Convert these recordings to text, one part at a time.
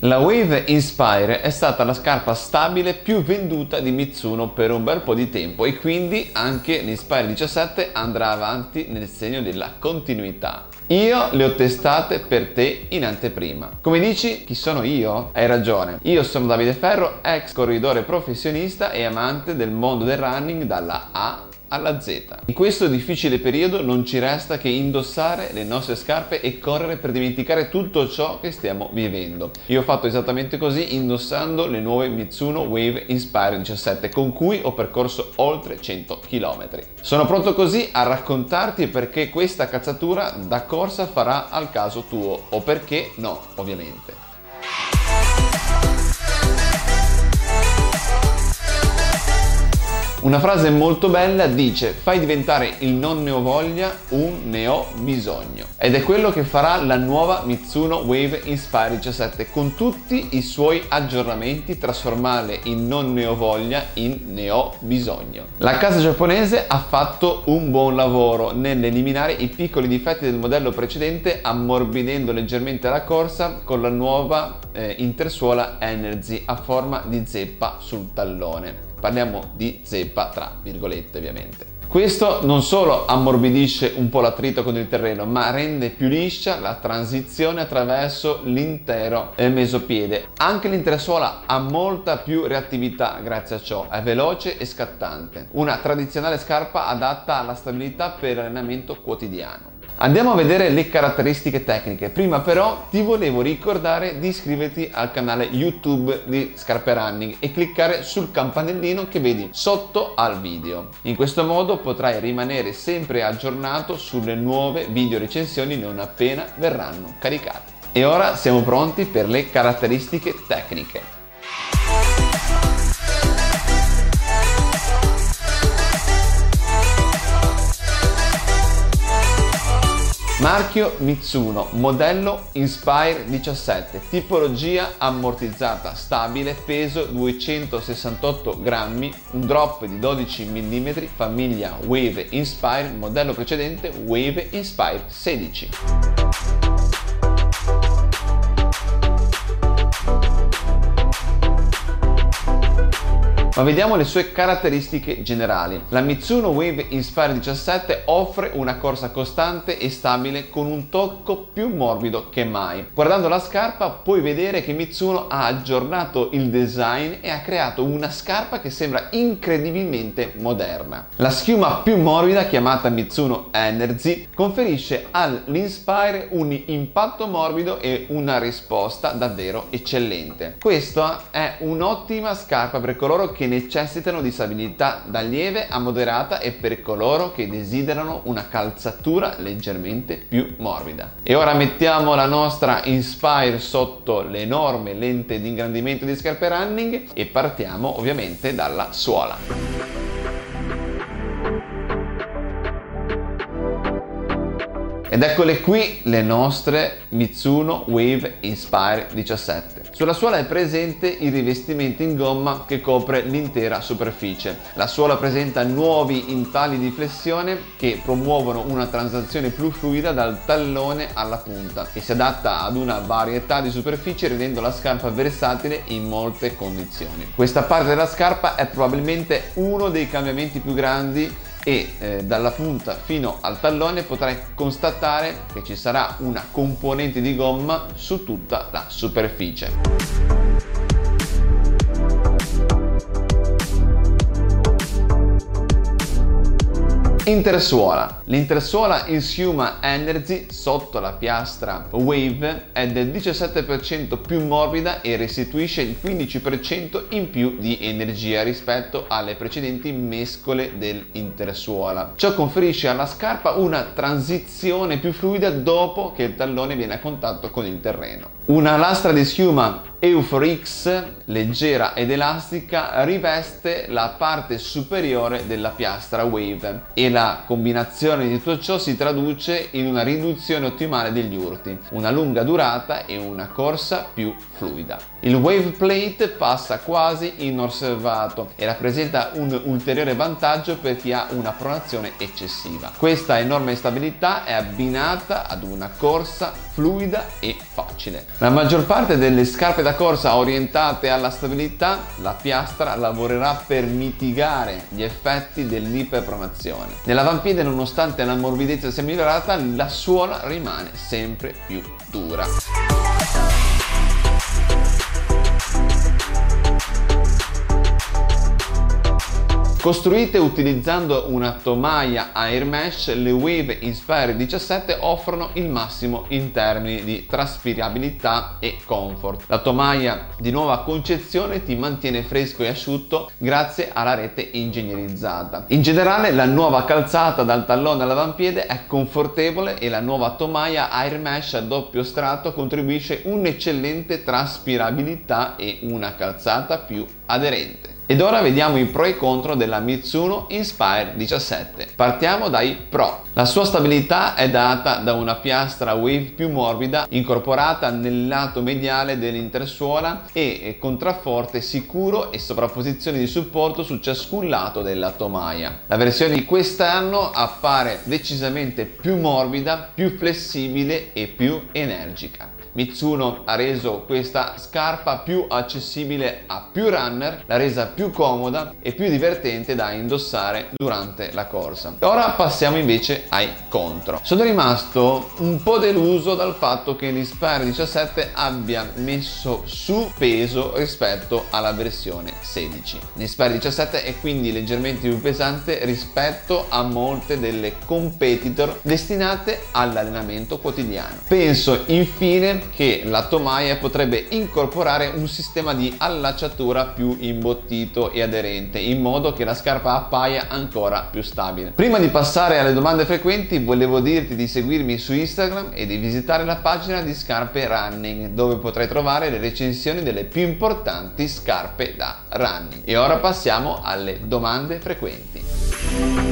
La Wave Inspire è stata la scarpa stabile più venduta di Mitsuno per un bel po' di tempo e quindi anche l'Inspire 17 andrà avanti nel segno della continuità. Io le ho testate per te in anteprima. Come dici, chi sono io? Hai ragione. Io sono Davide Ferro, ex corridore professionista e amante del mondo del running dalla A alla Z. In questo difficile periodo non ci resta che indossare le nostre scarpe e correre per dimenticare tutto ciò che stiamo vivendo. Io ho fatto esattamente così indossando le nuove Mitsuno Wave Inspire 17 con cui ho percorso oltre 100 km. Sono pronto così a raccontarti perché questa cazzatura da corsa farà al caso tuo o perché no, ovviamente. Una frase molto bella dice fai diventare il non ne ho voglia un ne ho bisogno. Ed è quello che farà la nuova Mitsuno Wave Inspire 17 con tutti i suoi aggiornamenti, trasformarle in non ne ho voglia in ne ho bisogno. La casa giapponese ha fatto un buon lavoro nell'eliminare i piccoli difetti del modello precedente ammorbidendo leggermente la corsa con la nuova eh, intersuola Energy a forma di zeppa sul tallone. Parliamo di zeppa tra virgolette ovviamente. Questo non solo ammorbidisce un po' l'attrito con il terreno, ma rende più liscia la transizione attraverso l'intero mesopiede. Anche l'intera suola ha molta più reattività grazie a ciò, è veloce e scattante. Una tradizionale scarpa adatta alla stabilità per allenamento quotidiano. Andiamo a vedere le caratteristiche tecniche. Prima però ti volevo ricordare di iscriverti al canale YouTube di Scarpe Running e cliccare sul campanellino che vedi sotto al video. In questo modo potrai rimanere sempre aggiornato sulle nuove video recensioni non appena verranno caricate. E ora siamo pronti per le caratteristiche tecniche. Marchio Mitsuno, modello Inspire 17, tipologia ammortizzata stabile, peso 268 grammi, un drop di 12 mm, famiglia Wave Inspire, modello precedente Wave Inspire 16. Ma vediamo le sue caratteristiche generali. La Mitsuno Wave Inspire 17 offre una corsa costante e stabile con un tocco più morbido che mai. Guardando la scarpa puoi vedere che Mitsuno ha aggiornato il design e ha creato una scarpa che sembra incredibilmente moderna. La schiuma più morbida chiamata Mitsuno Energy conferisce all'Inspire un impatto morbido e una risposta davvero eccellente. Questa è un'ottima scarpa per coloro che necessitano di stabilità da lieve a moderata e per coloro che desiderano una calzatura leggermente più morbida. E ora mettiamo la nostra Inspire sotto l'enorme lente di ingrandimento di scarpe running e partiamo ovviamente dalla suola. Ed eccole qui le nostre Mitsuno Wave Inspire 17. Sulla suola è presente il rivestimento in gomma che copre l'intera superficie. La suola presenta nuovi intagli di flessione che promuovono una transazione più fluida dal tallone alla punta e si adatta ad una varietà di superfici rendendo la scarpa versatile in molte condizioni. Questa parte della scarpa è probabilmente uno dei cambiamenti più grandi e eh, dalla punta fino al tallone potrai constatare che ci sarà una componente di gomma su tutta la superficie. Intersuola. L'intersuola Insuma Energy sotto la piastra Wave è del 17% più morbida e restituisce il 15% in più di energia rispetto alle precedenti mescole dell'intersuola. Ciò conferisce alla scarpa una transizione più fluida dopo che il tallone viene a contatto con il terreno. Una lastra di schiuma Euphorix, leggera ed elastica, riveste la parte superiore della piastra Wave e la combinazione di tutto ciò si traduce in una riduzione ottimale degli urti, una lunga durata e una corsa più fluida. Il Wave Plate passa quasi inosservato e rappresenta un ulteriore vantaggio per chi ha una pronazione eccessiva. Questa enorme stabilità è abbinata ad una corsa fluida e facile. La maggior parte delle scarpe da corsa orientate alla stabilità, la piastra lavorerà per mitigare gli effetti dell'iperpronazione. Nell'avampiede, nonostante la morbidezza sia migliorata, la suola rimane sempre più dura. Costruite utilizzando una tomaia Air Mesh, le Wave Inspire 17 offrono il massimo in termini di traspirabilità e comfort. La tomaia di nuova concezione ti mantiene fresco e asciutto grazie alla rete ingegnerizzata. In generale la nuova calzata dal tallone all'avampiede è confortevole e la nuova tomaia Air Mesh a doppio strato contribuisce un'eccellente traspirabilità e una calzata più aderente. Ed ora vediamo i pro e i contro della Mitsuno Inspire 17. Partiamo dai pro. La sua stabilità è data da una piastra wave più morbida incorporata nel lato mediale dell'intersuola e contrafforte sicuro e sovrapposizioni di supporto su ciascun lato della tomaia. La versione di quest'anno appare decisamente più morbida, più flessibile e più energica. Mitsuno ha reso questa scarpa più accessibile a più runner, l'ha resa più comoda e più divertente da indossare durante la corsa. Ora passiamo invece ai contro. Sono rimasto un po' deluso dal fatto che l'Inspire 17 abbia messo su peso rispetto alla versione 16. L'Inspire 17 è quindi leggermente più pesante rispetto a molte delle competitor destinate all'allenamento quotidiano. Penso infine che la tomaia potrebbe incorporare un sistema di allacciatura più imbottito e aderente in modo che la scarpa appaia ancora più stabile. Prima di passare alle domande frequenti volevo dirti di seguirmi su Instagram e di visitare la pagina di scarpe running dove potrai trovare le recensioni delle più importanti scarpe da running. E ora passiamo alle domande frequenti.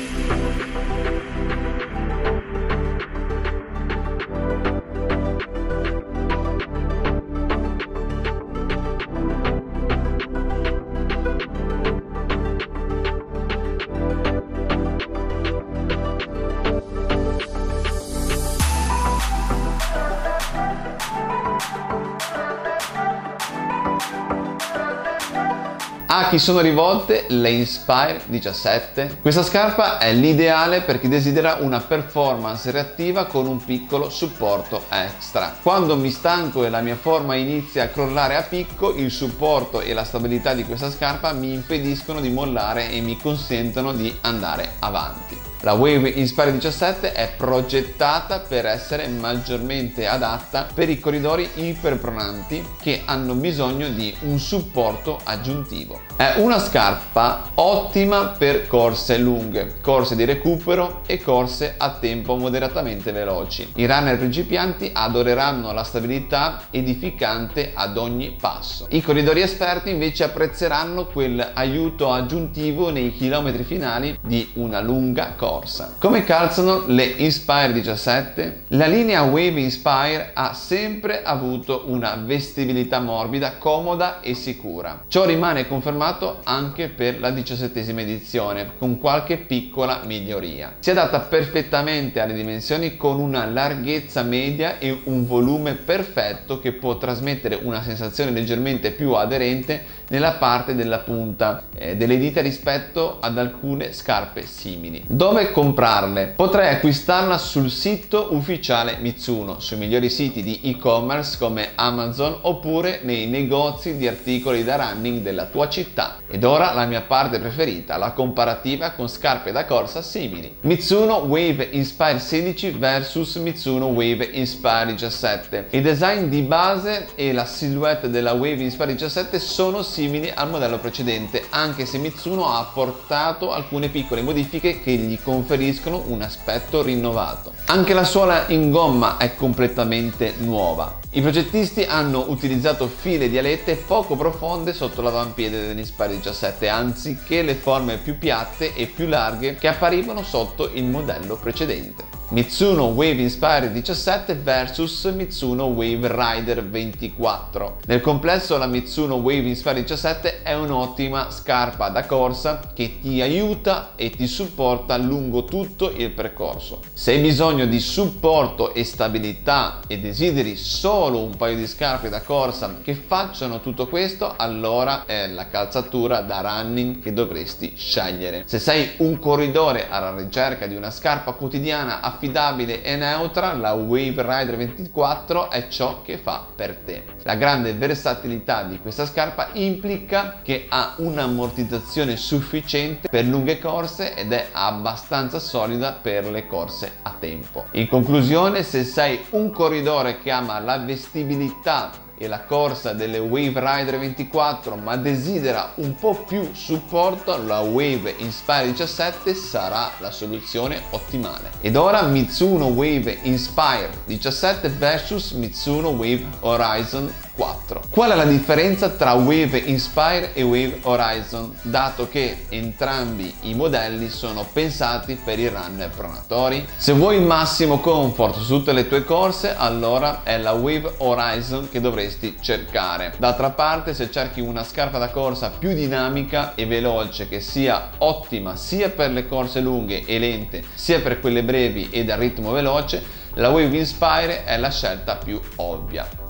A chi sono rivolte le Inspire 17? Questa scarpa è l'ideale per chi desidera una performance reattiva con un piccolo supporto extra. Quando mi stanco e la mia forma inizia a crollare a picco, il supporto e la stabilità di questa scarpa mi impediscono di mollare e mi consentono di andare avanti. La Wave Inspire 17 è progettata per essere maggiormente adatta per i corridori iperpronanti che hanno bisogno di un supporto aggiuntivo. È una scarpa ottima per corse lunghe, corse di recupero e corse a tempo moderatamente veloci. I runner principianti adoreranno la stabilità edificante ad ogni passo. I corridori esperti invece apprezzeranno quell'aiuto aggiuntivo nei chilometri finali di una lunga corsa corsa. Come calzano le Inspire 17? La linea Wave Inspire ha sempre avuto una vestibilità morbida, comoda e sicura. Ciò rimane confermato anche per la diciassettesima edizione, con qualche piccola miglioria. Si adatta perfettamente alle dimensioni con una larghezza media e un volume perfetto che può trasmettere una sensazione leggermente più aderente nella parte della punta eh, delle dita rispetto ad alcune scarpe simili. Dove dove comprarle? Potrei acquistarla sul sito ufficiale Mitsuno, sui migliori siti di e-commerce come Amazon oppure nei negozi di articoli da running della tua città. Ed ora la mia parte preferita, la comparativa con scarpe da corsa simili. Mitsuno Wave Inspire 16 vs Mitsuno Wave Inspire 17. Il design di base e la silhouette della Wave Inspire 17 sono simili al modello precedente, anche se Mitsuno ha apportato alcune piccole modifiche che gli conferiscono un aspetto rinnovato. Anche la suola in gomma è completamente nuova. I progettisti hanno utilizzato file di alette poco profonde sotto l'avampiede dell'Inspire 17 anziché le forme più piatte e più larghe che apparivano sotto il modello precedente. Mitsuno Wave Inspire 17 vs Mitsuno Wave Rider 24. Nel complesso la Mitsuno Wave Inspire 17 è un'ottima scarpa da corsa che ti aiuta e ti supporta lungo tutto il percorso. Se hai bisogno di supporto e stabilità e desideri solo un paio di scarpe da corsa che facciano tutto questo, allora è la calzatura da running che dovresti scegliere. Se sei un corridore alla ricerca di una scarpa quotidiana affidabile e neutra, la Wave Rider 24 è ciò che fa per te. La grande versatilità di questa scarpa implica che ha un'ammortizzazione sufficiente per lunghe corse ed è abbastanza solida per le corse a tempo. In conclusione, se sei un corridore che ama la vestibilità e la corsa delle Wave Rider 24 ma desidera un po' più supporto la Wave Inspire 17 sarà la soluzione ottimale ed ora Mitsuno Wave Inspire 17 vs Mitsuno Wave Horizon 4. Qual è la differenza tra Wave Inspire e Wave Horizon, dato che entrambi i modelli sono pensati per i runner pronatori? Se vuoi il massimo comfort su tutte le tue corse, allora è la Wave Horizon che dovresti cercare. D'altra parte, se cerchi una scarpa da corsa più dinamica e veloce che sia ottima sia per le corse lunghe e lente, sia per quelle brevi e dal ritmo veloce, la Wave Inspire è la scelta più ovvia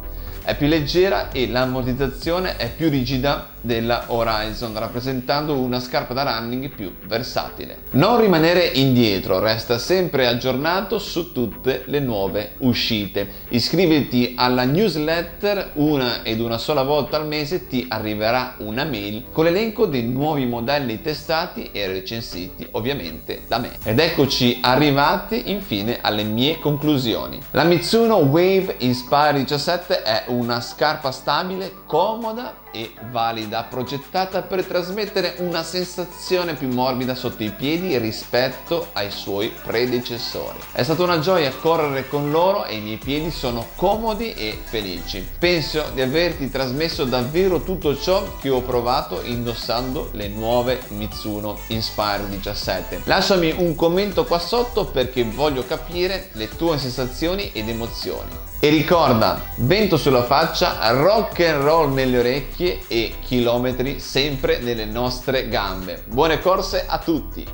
è più leggera e l'ammortizzazione è più rigida della Horizon, rappresentando una scarpa da running più versatile. Non rimanere indietro, resta sempre aggiornato su tutte le nuove uscite. Iscriviti alla newsletter una ed una sola volta al mese ti arriverà una mail con l'elenco dei nuovi modelli testati e recensiti ovviamente da me. Ed eccoci arrivati infine alle mie conclusioni. La Mitsuno Wave Inspire 17 è una scarpa stabile, comoda e valida, progettata per trasmettere una sensazione più morbida sotto i piedi rispetto ai suoi predecessori. È stata una gioia correre con loro e i miei piedi sono comodi e felici. Penso di averti trasmesso davvero tutto ciò che ho provato indossando le nuove Mitsuno Inspire 17. Lasciami un commento qua sotto perché voglio capire le tue sensazioni ed emozioni. E ricorda, vento sulla faccia, rock and roll nelle orecchie e chilometri sempre nelle nostre gambe. Buone corse a tutti!